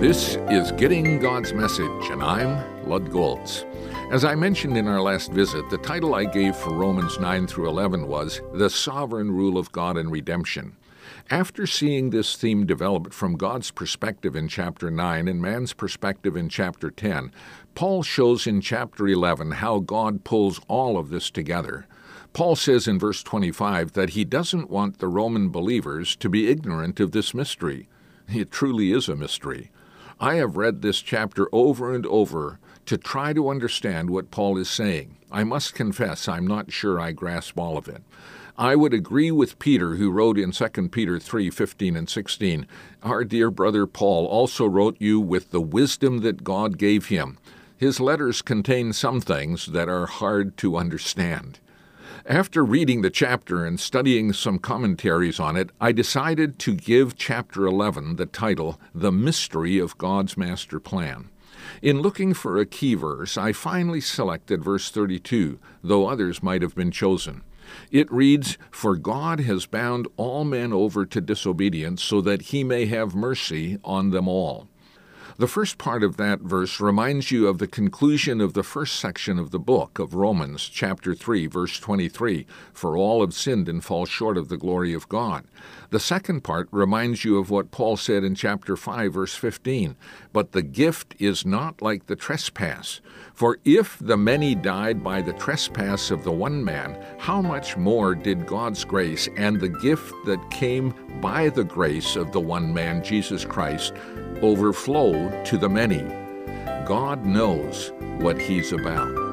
This is Getting God's Message, and I'm Lud Golz. As I mentioned in our last visit, the title I gave for Romans 9 through 11 was The Sovereign Rule of God in Redemption. After seeing this theme developed from God's perspective in chapter 9 and man's perspective in chapter 10, Paul shows in chapter 11 how God pulls all of this together. Paul says in verse 25 that he doesn't want the Roman believers to be ignorant of this mystery. It truly is a mystery. I have read this chapter over and over to try to understand what Paul is saying. I must confess I'm not sure I grasp all of it. I would agree with Peter, who wrote in 2 Peter 3 15 and 16, Our dear brother Paul also wrote you with the wisdom that God gave him. His letters contain some things that are hard to understand. After reading the chapter and studying some commentaries on it, I decided to give chapter 11 the title The Mystery of God's Master Plan. In looking for a key verse, I finally selected verse 32, though others might have been chosen. It reads, For God has bound all men over to disobedience so that he may have mercy on them all. The first part of that verse reminds you of the conclusion of the first section of the book of Romans, chapter 3, verse 23 For all have sinned and fall short of the glory of God. The second part reminds you of what Paul said in chapter 5, verse 15 But the gift is not like the trespass. For if the many died by the trespass of the one man, how much more did God's grace and the gift that came by the grace of the one man, Jesus Christ, overflow to the many. God knows what He's about.